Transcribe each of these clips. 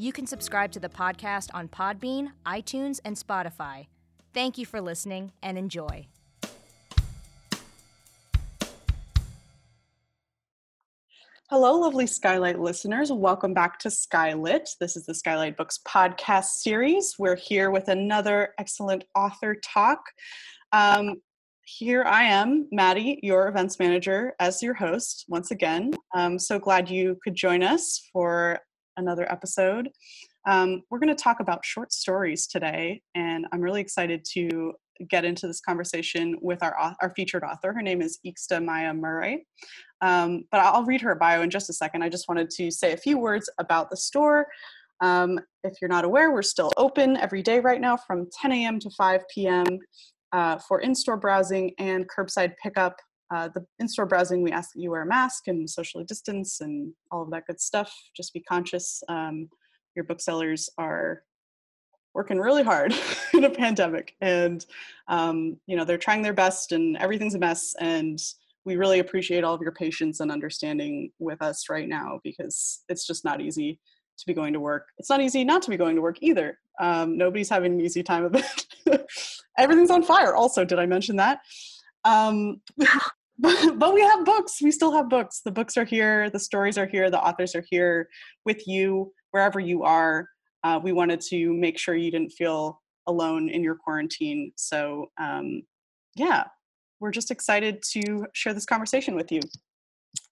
You can subscribe to the podcast on Podbean, iTunes, and Spotify. Thank you for listening and enjoy. Hello, lovely Skylight listeners. Welcome back to Skylit. This is the Skylight Books podcast series. We're here with another excellent author talk. Um, here I am, Maddie, your events manager, as your host once again. I'm so glad you could join us for another episode. Um, we're going to talk about short stories today, and I'm really excited to get into this conversation with our, our featured author. Her name is Ixta Maya Murray. Um, but I'll read her bio in just a second. I just wanted to say a few words about the store. Um, if you're not aware, we're still open every day right now from 10 a.m. to 5 p.m. Uh, for in store browsing and curbside pickup. Uh, the in store browsing, we ask that you wear a mask and socially distance and all of that good stuff. Just be conscious. Um, your booksellers are working really hard in a pandemic and um, you know they're trying their best and everything's a mess and we really appreciate all of your patience and understanding with us right now because it's just not easy to be going to work it's not easy not to be going to work either um, nobody's having an easy time of it everything's on fire also did i mention that um, but, we have books we still have books the books are here the stories are here the authors are here with you wherever you are uh, we wanted to make sure you didn't feel alone in your quarantine. So, um, yeah, we're just excited to share this conversation with you.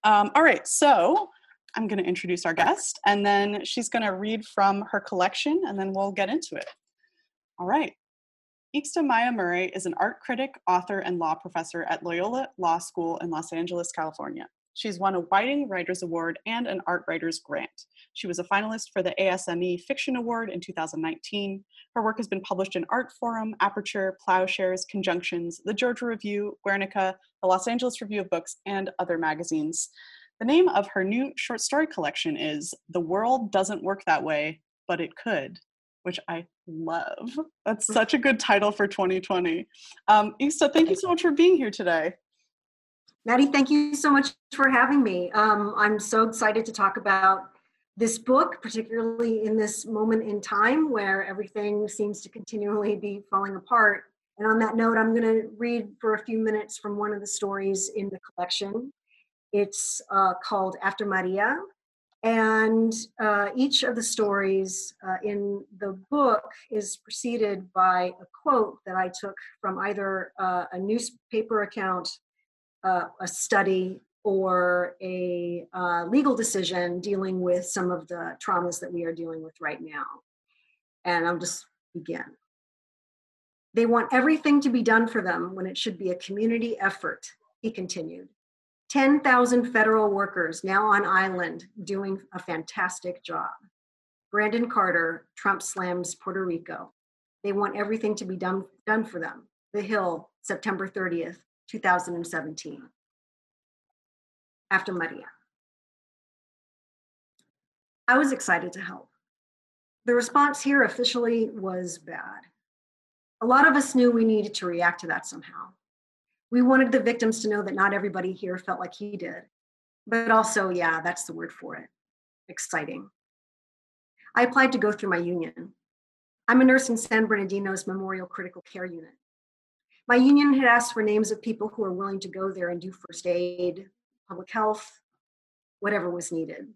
Um, all right, so I'm going to introduce our guest, and then she's going to read from her collection, and then we'll get into it. All right. Ixta Maya Murray is an art critic, author, and law professor at Loyola Law School in Los Angeles, California. She's won a Whiting Writers Award and an Art Writers Grant. She was a finalist for the ASME Fiction Award in 2019. Her work has been published in Artforum, Aperture, Ploughshares, Conjunctions, The Georgia Review, Guernica, the Los Angeles Review of Books, and other magazines. The name of her new short story collection is The World Doesn't Work That Way, But It Could, which I love. That's such a good title for 2020. Um, Ixta, thank you so much for being here today. Maddie, thank you so much for having me. Um, I'm so excited to talk about this book, particularly in this moment in time where everything seems to continually be falling apart. And on that note, I'm going to read for a few minutes from one of the stories in the collection. It's uh, called After Maria. And uh, each of the stories uh, in the book is preceded by a quote that I took from either uh, a newspaper account uh, a study or a uh, legal decision dealing with some of the traumas that we are dealing with right now. And I'll just begin. They want everything to be done for them when it should be a community effort, he continued. 10,000 federal workers now on island doing a fantastic job. Brandon Carter, Trump slams Puerto Rico. They want everything to be done, done for them. The Hill, September 30th, 2017. After Maria. I was excited to help. The response here officially was bad. A lot of us knew we needed to react to that somehow. We wanted the victims to know that not everybody here felt like he did. But also, yeah, that's the word for it exciting. I applied to go through my union. I'm a nurse in San Bernardino's Memorial Critical Care Unit. My union had asked for names of people who are willing to go there and do first aid, public health, whatever was needed.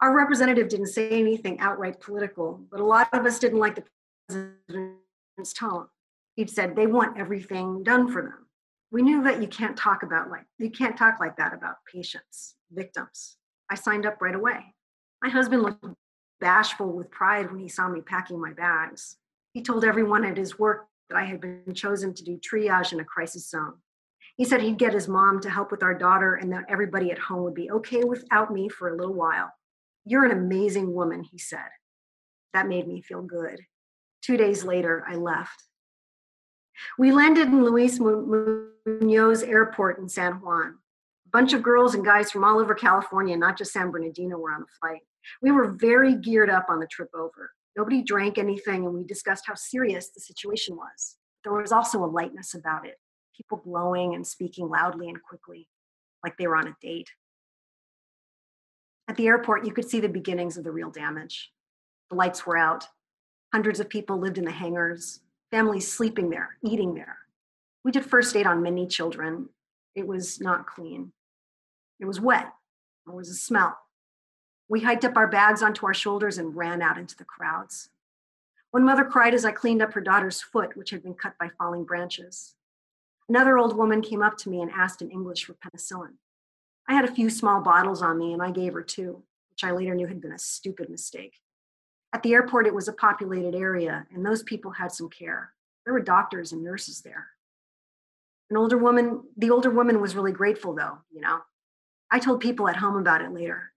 Our representative didn't say anything outright political, but a lot of us didn't like the president's tone. He'd said they want everything done for them. We knew that you can't talk about like you can't talk like that about patients, victims. I signed up right away. My husband looked bashful with pride when he saw me packing my bags. He told everyone at his work that I had been chosen to do triage in a crisis zone. He said he'd get his mom to help with our daughter and that everybody at home would be okay without me for a little while. You're an amazing woman, he said. That made me feel good. Two days later, I left. We landed in Luis Munoz Airport in San Juan. A bunch of girls and guys from all over California, not just San Bernardino, were on the flight. We were very geared up on the trip over. Nobody drank anything, and we discussed how serious the situation was. There was also a lightness about it people glowing and speaking loudly and quickly, like they were on a date. At the airport, you could see the beginnings of the real damage. The lights were out. Hundreds of people lived in the hangars, families sleeping there, eating there. We did first aid on many children. It was not clean. It was wet. There was a smell. We hiked up our bags onto our shoulders and ran out into the crowds. One mother cried as I cleaned up her daughter's foot, which had been cut by falling branches. Another old woman came up to me and asked in English for penicillin. I had a few small bottles on me and I gave her two, which I later knew had been a stupid mistake. At the airport, it was a populated area, and those people had some care. There were doctors and nurses there. An older woman, the older woman was really grateful though, you know. I told people at home about it later.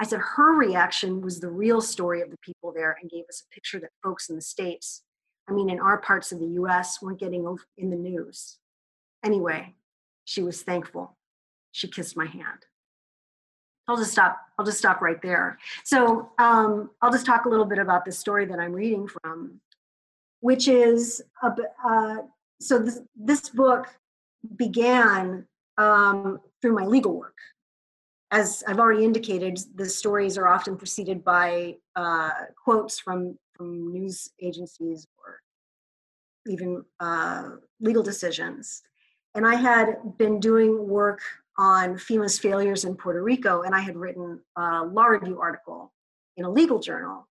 I said her reaction was the real story of the people there and gave us a picture that folks in the States, I mean, in our parts of the US, weren't getting in the news. Anyway, she was thankful. She kissed my hand. I'll just stop. I'll just stop right there. So um, I'll just talk a little bit about the story that I'm reading from, which is uh, so this, this book began um, through my legal work as I've already indicated, the stories are often preceded by uh, quotes from, from news agencies or even uh, legal decisions. And I had been doing work on FEMA's failures in Puerto Rico, and I had written a law review article in a legal journal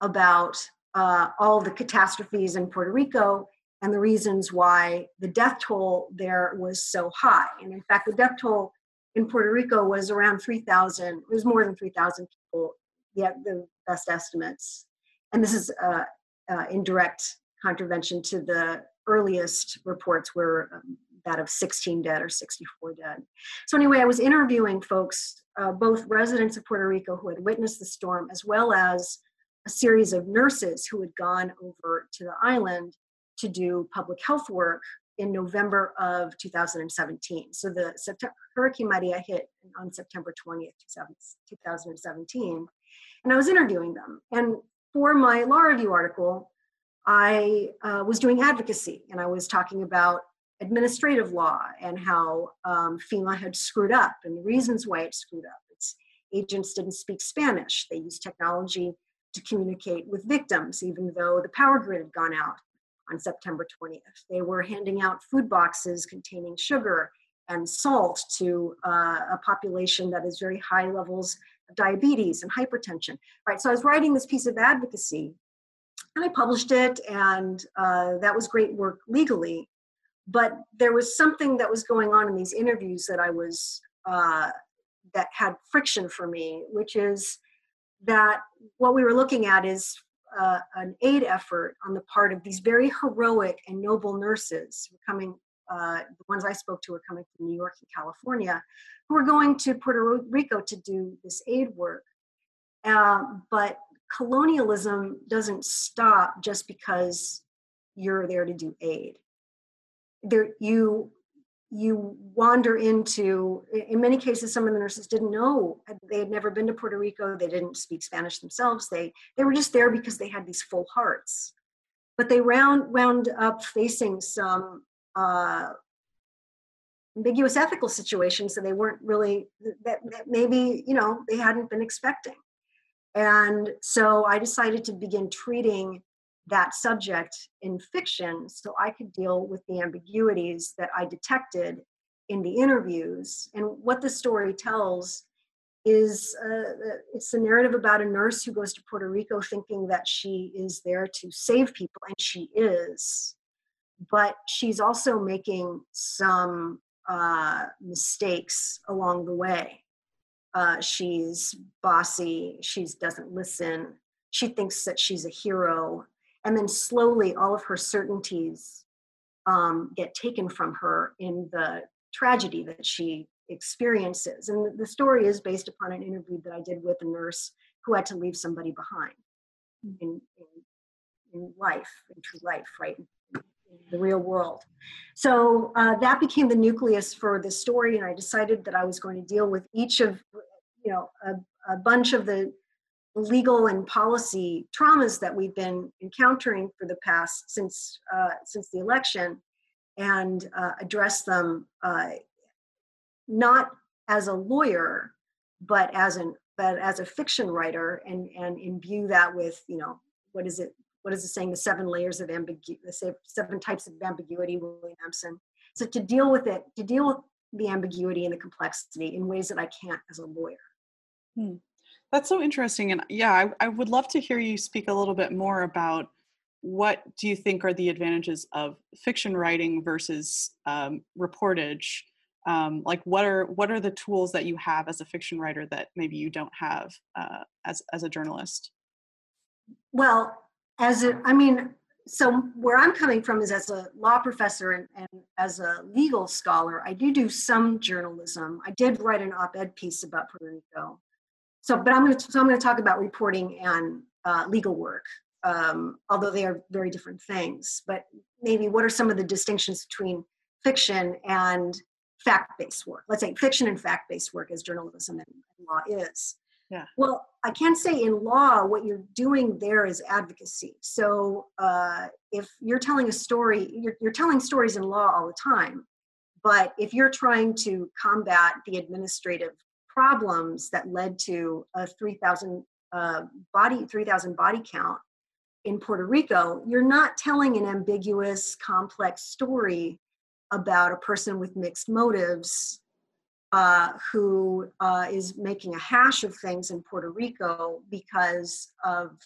about uh, all the catastrophes in Puerto Rico and the reasons why the death toll there was so high. And in fact, the death toll in Puerto Rico was around 3,000. It was more than 3,000 people, yeah, the best estimates. And this is uh, uh, in direct contravention to the earliest reports where um, that of 16 dead or 64 dead. So anyway, I was interviewing folks, uh, both residents of Puerto Rico who had witnessed the storm, as well as a series of nurses who had gone over to the island to do public health work in November of 2017. So the Hurricane Maria hit on September 20th, 2017. And I was interviewing them. And for my law review article, I uh, was doing advocacy and I was talking about administrative law and how um, FEMA had screwed up and the reasons why it screwed up. Its agents didn't speak Spanish. They used technology to communicate with victims, even though the power grid had gone out on September 20th. They were handing out food boxes containing sugar and salt to uh, a population that has very high levels of diabetes and hypertension. Right, so I was writing this piece of advocacy and I published it, and uh, that was great work legally. But there was something that was going on in these interviews that I was uh, that had friction for me, which is that what we were looking at is uh, an aid effort on the part of these very heroic and noble nurses coming uh, the ones I spoke to were coming from New York and California, who were going to Puerto Rico to do this aid work. Um, but colonialism doesn't stop just because you're there to do aid. There, you you wander into in many cases some of the nurses didn't know. They had never been to puerto rico they didn't speak spanish themselves they they were just there because they had these full hearts. But they round wound up facing some uh, ambiguous ethical situations that they weren't really that, that maybe you know they hadn't been expecting. And so i decided to begin treating that subject in fiction so I could deal with the ambiguities that I detected in the interviews. And what the story tells is uh, it's a narrative about a nurse who goes to Puerto Rico thinking that she is there to save people, and she is. but she's also making some uh, mistakes along the way. Uh, she's bossy, she doesn't listen, she thinks that she's a hero, and then slowly all of her certainties um, get taken from her in the tragedy that she experiences. And the story is based upon an interview that I did with a nurse who had to leave somebody behind in, in, in life, in true life, right? In, the real world. So uh, that became the nucleus for the story, and I decided that I was going to deal with each of, you know, a, a bunch of the legal and policy traumas that we've been encountering for the past since uh, since the election, and uh, address them uh, not as a lawyer, but as an but as a fiction writer, and and imbue that with you know what is it what is it saying the seven layers of ambiguity the seven types of ambiguity William Empson. So to deal with it, to deal with the ambiguity and the complexity in ways that I can't as a lawyer. Hmm. That's so interesting. And yeah, I, I, would love to hear you speak a little bit more about what do you think are the advantages of fiction writing versus um, reportage um, like what are what are the tools that you have as a fiction writer that maybe you don't have uh, as as a journalist well as a i mean so where i'm coming from is as a law professor and, and as a legal scholar i do do some journalism i did write an op-ed piece about puerto rico so but i'm going to so i'm going to talk about reporting and uh, legal work um, although they are very different things but maybe what are some of the distinctions between fiction and fact-based work. Let's say fiction and fact-based work as journalism and law is. Yeah. Well, I can't say in law, what you're doing there is advocacy. So uh, if you're telling a story, you're, you're telling stories in law all the time. But if you're trying to combat the administrative problems that led to a 3,000 uh, body 3,000 body count in Puerto Rico, you're not telling an ambiguous, complex story about a person with mixed motives uh, who uh, is making a hash of things in Puerto Rico because of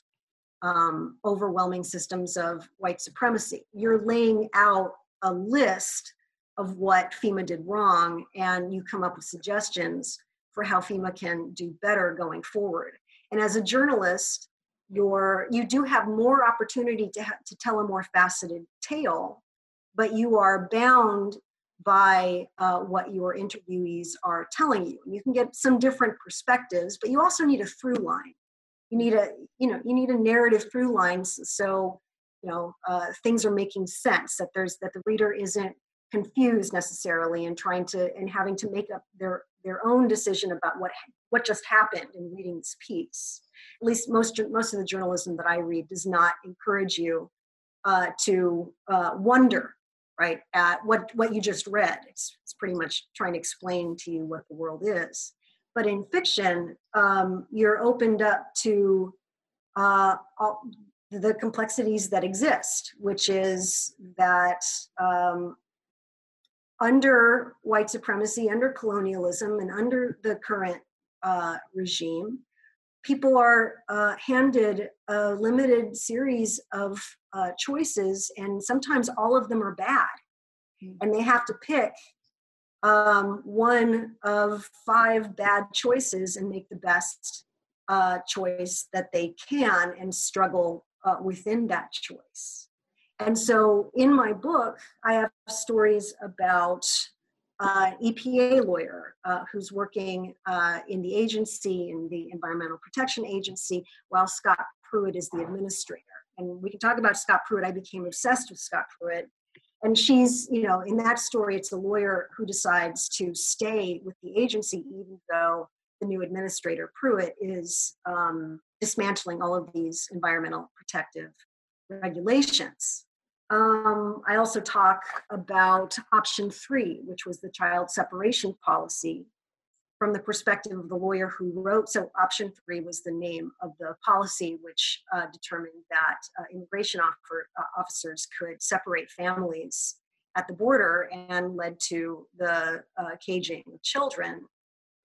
um, overwhelming systems of white supremacy. You're laying out a list of what FEMA did wrong, and you come up with suggestions for how FEMA can do better going forward. And as a journalist, you're, you do have more opportunity to, ha- to tell a more faceted tale but you are bound by uh, what your interviewees are telling you. You can get some different perspectives, but you also need a through line. You need a, you know, you need a narrative through line so, you know, uh, things are making sense. That there's that the reader isn't confused necessarily and trying to and having to make up their their own decision about what what just happened in reading this piece. At least most most of the journalism that I read does not encourage you uh, to uh, wonder right at what what you just read it's, it's pretty much trying to explain to you what the world is but in fiction um, you're opened up to uh, all the complexities that exist which is that um, under white supremacy under colonialism and under the current uh, regime people are uh, handed a limited series of uh, choices, and sometimes all of them are bad. Mm-hmm. And they have to pick um, one of five bad choices and make the best uh, choice that they can and struggle uh, within that choice. And so in my book, I have stories about uh, EPA lawyer uh, who's working uh, in the agency, in the Environmental Protection Agency, while Scott Pruitt is the administrator. And we can talk about Scott Pruitt. I became obsessed with Scott Pruitt. And she's, you know, in that story, it's the lawyer who decides to stay with the agency, even though the new administrator, Pruitt, is um, dismantling all of these environmental protective regulations. Um, I also talk about option three, which was the child separation policy from the perspective of the lawyer who wrote. So, option three was the name of the policy, which uh, determined that uh, immigration offer, uh, officers could separate families at the border and led to the uh, caging of children,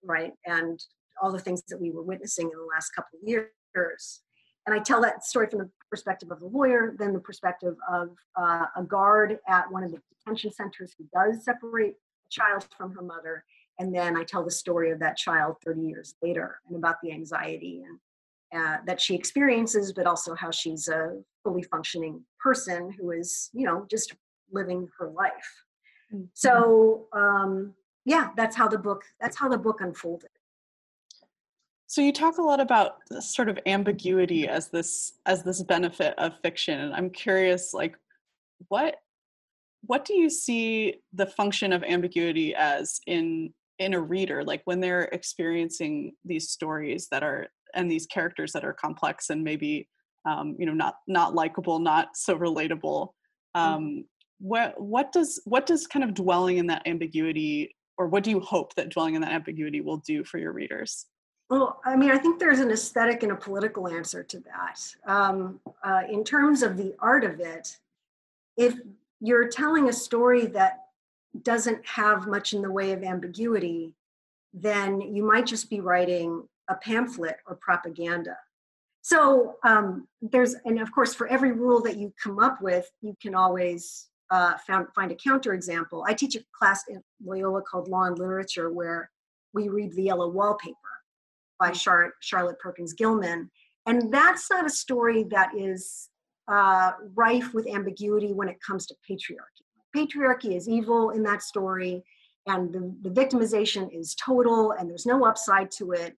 right? And all the things that we were witnessing in the last couple of years. And I tell that story from the perspective of the lawyer, then the perspective of uh, a guard at one of the detention centers who does separate a child from her mother. And then I tell the story of that child 30 years later and about the anxiety and uh, that she experiences, but also how she's a fully functioning person who is, you know, just living her life. Mm-hmm. So um, yeah, that's how the book that's how the book unfolded. So you talk a lot about sort of ambiguity as this as this benefit of fiction, and I'm curious, like, what what do you see the function of ambiguity as in in a reader, like when they're experiencing these stories that are and these characters that are complex and maybe um, you know not not likable, not so relatable. Mm-hmm. Um, mm-hmm. What what does what does kind of dwelling in that ambiguity, or what do you hope that dwelling in that ambiguity will do for your readers? Well, I mean, I think there's an aesthetic and a political answer to that. Um, uh, in terms of the art of it, if you're telling a story that doesn't have much in the way of ambiguity, then you might just be writing a pamphlet or propaganda. So um, there's, and of course, for every rule that you come up with, you can always uh, found, find a counterexample. I teach a class in Loyola called Law and Literature where we read the yellow wallpaper by Char- Charlotte Perkins Gilman. And that's not a story that is uh, rife with ambiguity when it comes to patriarchy. Patriarchy is evil in that story, and the, the victimization is total, and there's no upside to it,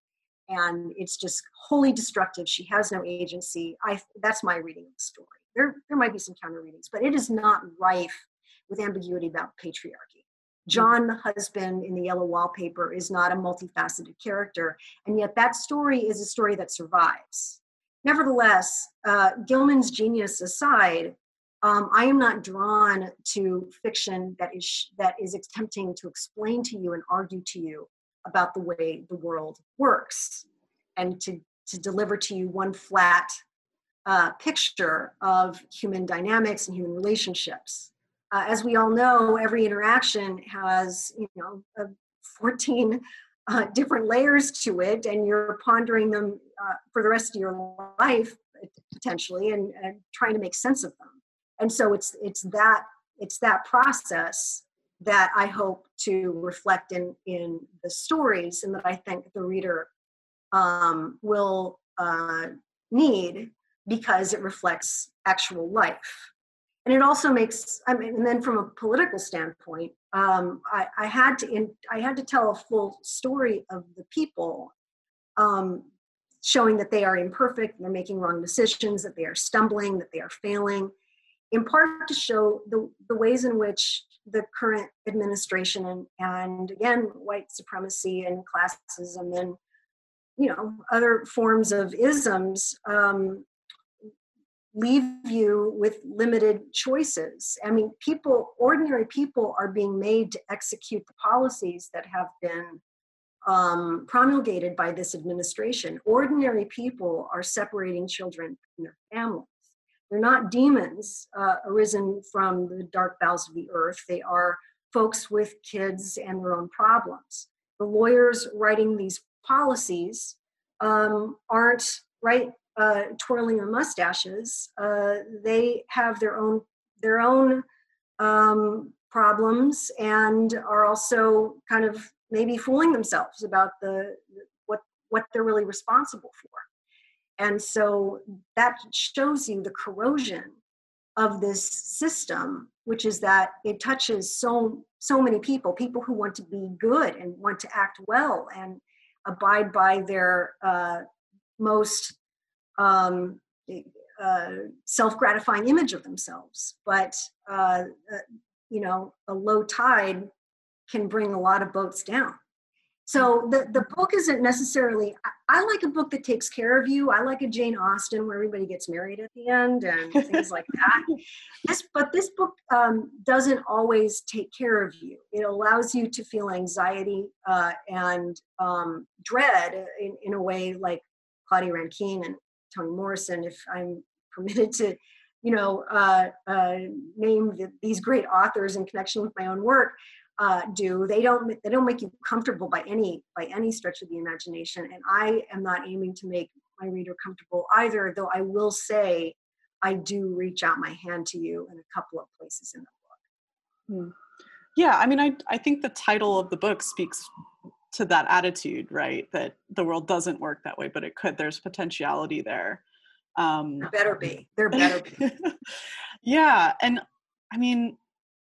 and it's just wholly destructive. She has no agency. I that's my reading of the story. There, there might be some counter readings, but it is not rife with ambiguity about patriarchy. John, the husband in the yellow wallpaper, is not a multifaceted character, and yet that story is a story that survives. Nevertheless, uh, Gilman's genius aside, um, I am not drawn to fiction that is that is attempting to explain to you and argue to you about the way the world works, and to to deliver to you one flat uh, picture of human dynamics and human relationships uh, as we all know, every interaction has, you know, 14 uh, different layers to it, and you're pondering them uh, for the rest of your life potentially, and, and, trying to make sense of them. And so it's it's that it's that process that I hope to reflect in in the stories, and that I think the reader um, will uh, need because it reflects actual life and it also makes i mean and then from a political standpoint um, I, I, had to in, i had to tell a full story of the people um, showing that they are imperfect they're making wrong decisions that they are stumbling that they are failing in part to show the, the ways in which the current administration and, and again white supremacy and classism and you know other forms of isms um, leave you with limited choices. I mean, people, ordinary people, are being made to execute the policies that have been um, promulgated by this administration. Ordinary people are separating children from their families. They're not demons uh, arisen from the dark bowels of the earth. They are folks with kids and their own problems. The lawyers writing these policies um, aren't right uh, twirling their mustaches. Uh, they have their own their own um, problems and are also kind of maybe fooling themselves about the what what they're really responsible for. And so that shows you the corrosion of this system, which is that it touches so so many people, people who want to be good and want to act well and abide by their uh, most um, uh, self-gratifying image of themselves. But uh, uh, you know a low tide can bring a lot of boats down. So the, the book isn't necessarily I, I, like a book that takes care of you. I like a jane austen where everybody gets married at the end and things like that. This but this book um, doesn't always take care of you. It allows you to feel anxiety uh, and um, dread in, in a way like claudia rankine and Toni Morrison, if I'm permitted to, you know, uh, uh, name the, these great authors in connection with my own work, uh, do. They don't they don't make you comfortable by any by any stretch of the imagination. And I am not aiming to make my reader comfortable either. Though I will say, I do reach out my hand to you in a couple of places in the book. Hmm. Yeah, I mean, I I think the title of the book speaks to that attitude, right? That the world doesn't work that way, but it could. There's potentiality there. Um, there better be. There better be. yeah, and I mean,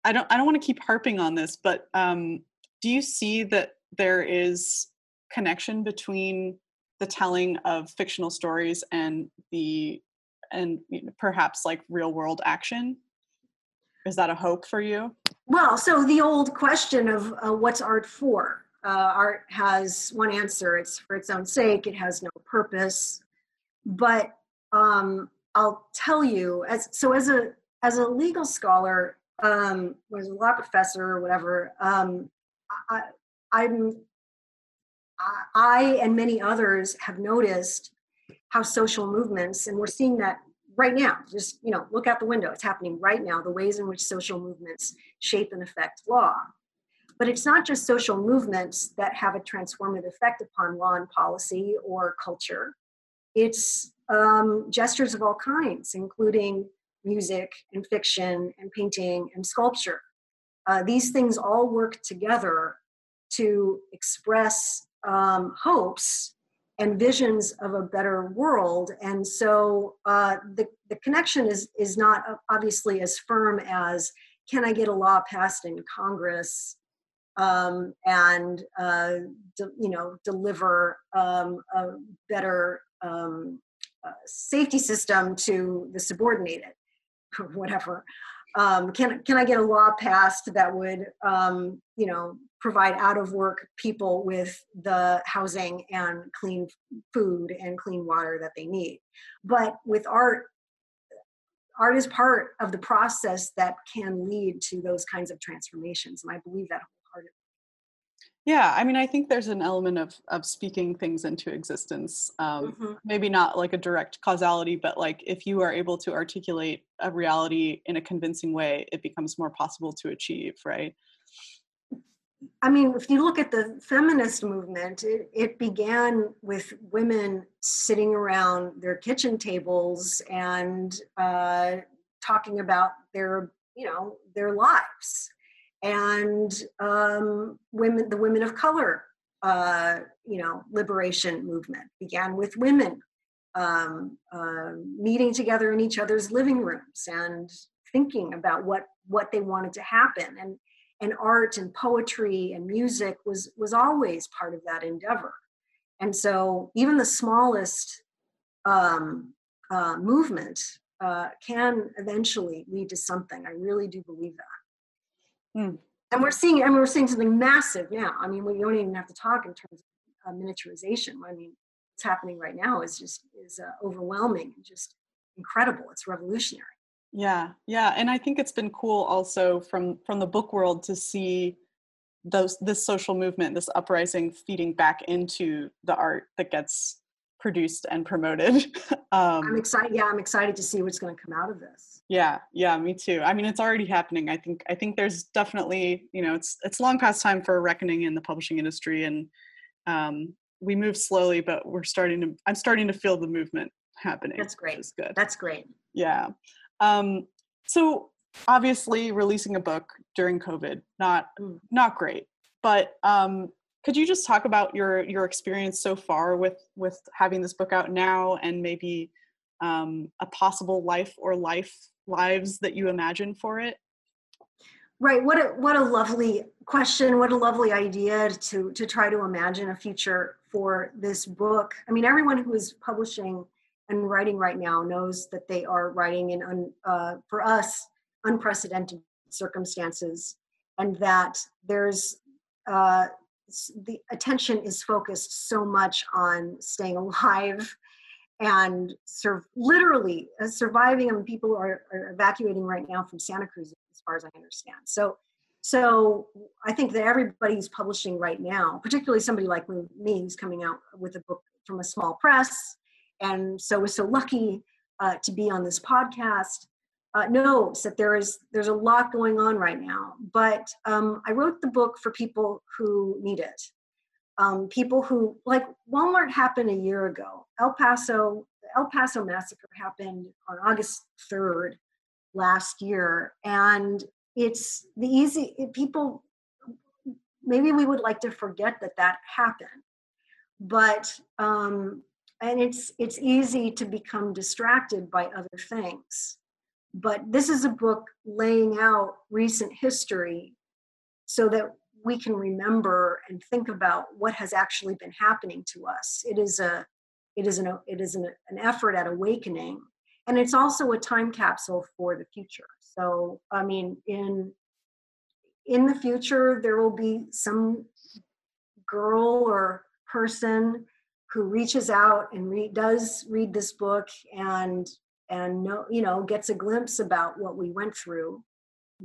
I don't I don't want to keep harping on this, but um, do you see that there is connection between the telling of fictional stories and the and perhaps like real world action? Is that a hope for you? Well, so the old question of uh, what's art for? Uh, art has one answer it's for its own sake, it has no purpose. But um, I'll tell you, as so as a as a legal scholar, um, was a law professor or whatever, um, I, I'm I and many others have noticed how social movements, and we're seeing that right now. Just you know, look out the window; it's happening right now. The ways in which social movements shape and affect law. But it's not just social movements that have a transformative effect upon law and policy or culture. It's um, gestures of all kinds, including music and fiction and painting and sculpture. Uh, these things all work together to express um, hopes and visions of a better world. And so uh, the, the connection is, is not obviously as firm as can I get a law passed in Congress um, and uh, de- you know deliver um, a better um, uh, safety system to the subordinated, or whatever. Um, can can I get a law passed that would um, you know provide out of work people with the housing and clean food and clean water that they need? But with art, art is part of the process that can lead to those kinds of transformations, and I believe that. Yeah, I mean, I think there's an element of of speaking things into existence. Um, mm-hmm. Maybe not like a direct causality, but like if you are able to articulate a reality in a convincing way, it becomes more possible to achieve, right? I mean, if you look at the feminist movement, it, it began with women sitting around their kitchen tables and uh, talking about their, you know, their lives and um, women, the women of color, uh, you know, liberation movement began with women um, uh, meeting together in each other's living rooms and thinking about what what they wanted to happen. And and art and poetry and music was was always part of that endeavor. And so even the smallest um, uh, movement uh, can eventually lead to something. I really do believe that Mm. And we're seeing, and we're seeing something massive now. I mean, we don't even have to talk in terms of uh, miniaturization. I mean, what's happening right now is just is uh, overwhelming and just incredible. It's revolutionary. Yeah, yeah, and I think it's been cool also from from the book world to see those this social movement, this uprising, feeding back into the art that gets produced and promoted. um, I'm excited. Yeah, I'm excited to see what's going to come out of this. Yeah, yeah, me too. I mean, it's already happening. I think. I think there's definitely, you know, it's it's long past time for a reckoning in the publishing industry, and um, we move slowly, but we're starting to. I'm starting to feel the movement happening. That's great. Is good. That's great. Yeah. Um, so obviously, releasing a book during COVID, not mm. not great, but um, could you just talk about your your experience so far with with having this book out now and maybe um, a possible life or life lives that you imagine for it? Right what a what a lovely question what a lovely idea to to try to imagine a future for this book. I mean everyone who is publishing and writing right now knows that they are writing in un, uh, for us unprecedented circumstances and that there's uh, the attention is focused so much on staying alive and sur- literally uh, surviving. I mean, people are, are, evacuating right now from Santa Cruz, as far as I understand. So, so I think that everybody who's publishing right now, particularly somebody like me, who's coming out with a book from a small press, and so was so lucky uh, to be on this podcast uh, knows that there is there's a lot going on right now. But um, I wrote the book for people who need it. Um, people who like Walmart happened a year ago. El Paso, the El Paso massacre happened on August 3rd last year, and it's the easy it, people. Maybe we would like to forget that that happened, but um, and it's it's easy to become distracted by other things. But this is a book laying out recent history so that we can remember and think about what has actually been happening to us. It is a it is an it is an, an effort at awakening and it's also a time capsule for the future so i mean in in the future there will be some girl or person who reaches out and re- does read this book and and know you know gets a glimpse about what we went through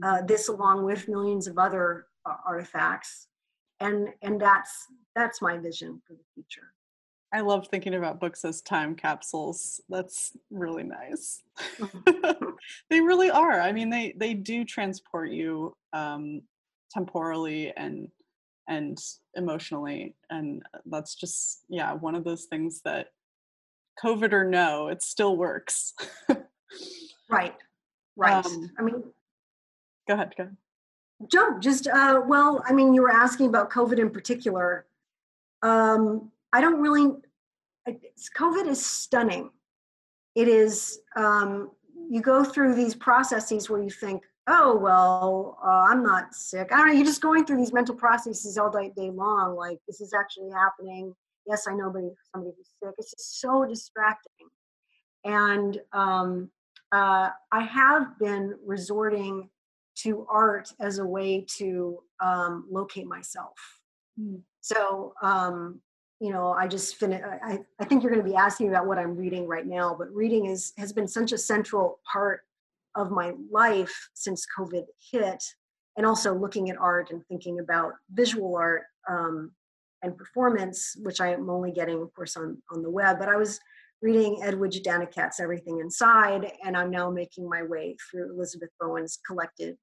uh, this along with millions of other uh, artifacts and and that's that's my vision for the future I love thinking about books as time capsules. That's really nice. they really are. I mean, they they do transport you um, temporally and and emotionally, and that's just yeah one of those things that COVID or no, it still works. right, right. Um, I mean, go ahead. Go ahead. Joe, just uh, well, I mean, you were asking about COVID in particular. Um, I don't really. COVID is stunning. It is. Um, you go through these processes where you think, oh well, uh, I'm not sick. I don't know. You're just going through these mental processes all day, day long. Like this is actually happening. Yes, I know, somebody who's sick. It's just so distracting. And um, uh, I have been resorting to art as a way to um, locate myself. Mm. So um, you know i just finished I, I think you're going to be asking about what i'm reading right now but reading is has been such a central part of my life since covid hit and also looking at art and thinking about visual art um, and performance which i am only getting of course on, on the web but i was reading edwidge danticat's everything inside and i'm now making my way through elizabeth bowen's collected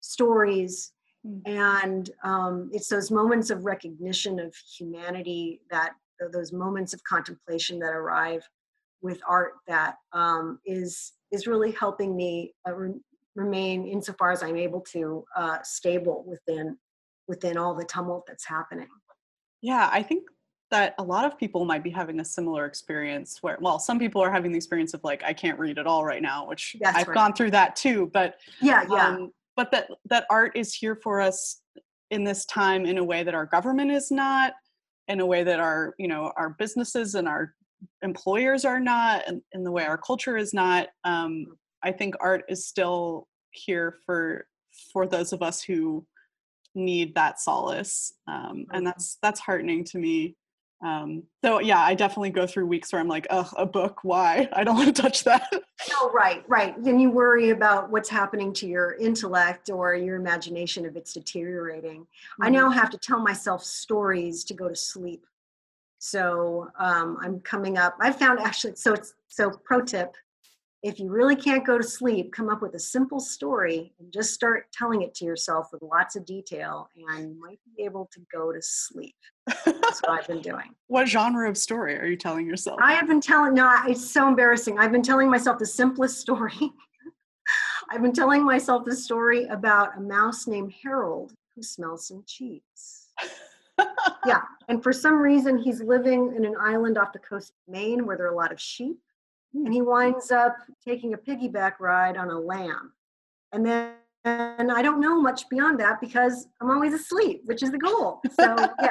stories Mm. and um, it's those moments of recognition of humanity that those moments of contemplation that arrive with art that um, is is really helping me uh, re- remain insofar as i'm able to uh, stable within within all the tumult that's happening yeah i think that a lot of people might be having a similar experience where well some people are having the experience of like i can't read at all right now which That's i've right. gone through that too but yeah yeah um, but that that art is here for us in this time in a way that our government is not in a way that our you know our businesses and our employers are not and in the way our culture is not um, i think art is still here for for those of us who need that solace um, and that's that's heartening to me um, so yeah, I definitely go through weeks where I'm like, oh, a book, why? I don't want to touch that. Oh, right, right. then you worry about what's happening to your intellect or your imagination if it's deteriorating. Mm-hmm. I now have to tell myself stories to go to sleep. So um, I'm coming up. I found actually, so it's so pro tip if you really can't go to sleep, come up with a simple story and just start telling it to yourself with lots of detail, and you might be able to go to sleep. That's what I've been doing. What genre of story are you telling yourself? I have been telling, no, it's so embarrassing. I've been telling myself the simplest story. I've been telling myself the story about a mouse named Harold who smells some cheese. yeah, and for some reason, he's living in an island off the coast of Maine where there are a lot of sheep and he winds up taking a piggyback ride on a lamb. And then and I don't know much beyond that because I'm always asleep, which is the goal. So yeah.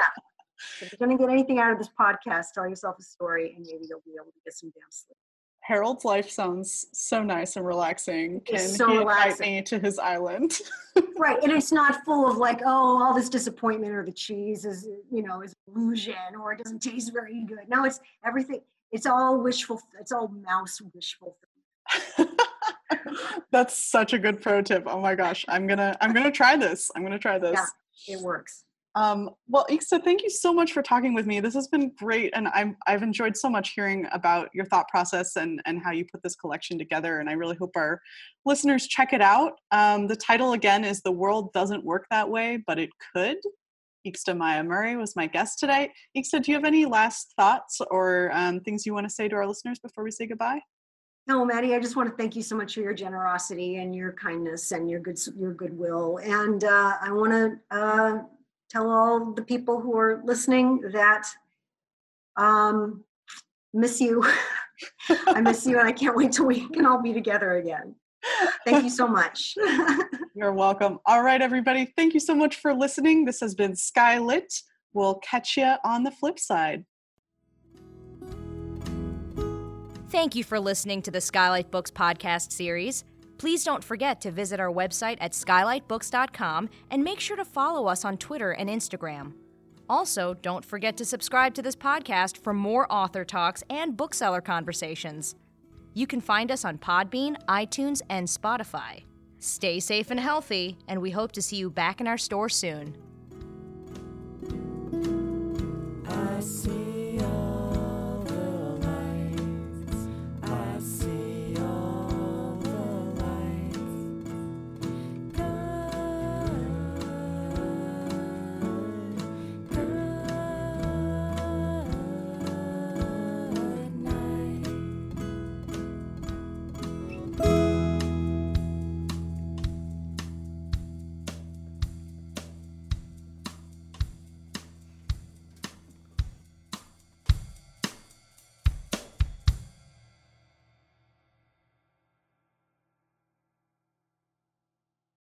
If you're gonna get anything out of this podcast, tell yourself a story and maybe you'll be able to get some damn sleep. Harold's life sounds so nice and relaxing. Can so he invite me to his island? right, and it's not full of like, oh, all this disappointment or the cheese is, you know, is illusion or it doesn't taste very good. No, it's everything it's all wishful it's all mouse wishful that's such a good pro tip oh my gosh i'm gonna i'm gonna try this i'm gonna try this yeah, it works um, well, Ixta, thank you so much for talking with me. This has been great, and I've I've enjoyed so much hearing about your thought process and and how you put this collection together. And I really hope our listeners check it out. Um, the title again is "The World Doesn't Work That Way, but It Could." Ixta Maya Murray was my guest today. Ixta, do you have any last thoughts or um, things you want to say to our listeners before we say goodbye? No, Maddie, I just want to thank you so much for your generosity and your kindness and your good your goodwill. And uh, I want to uh, tell all the people who are listening that um, miss you. I miss you, and I can't wait till we can all be together again. Thank you so much. You're welcome. All right, everybody. Thank you so much for listening. This has been Skylit. We'll catch you on the flip side. Thank you for listening to the Skylight Books podcast series. Please don't forget to visit our website at skylightbooks.com and make sure to follow us on Twitter and Instagram. Also, don't forget to subscribe to this podcast for more author talks and bookseller conversations. You can find us on Podbean, iTunes, and Spotify. Stay safe and healthy, and we hope to see you back in our store soon.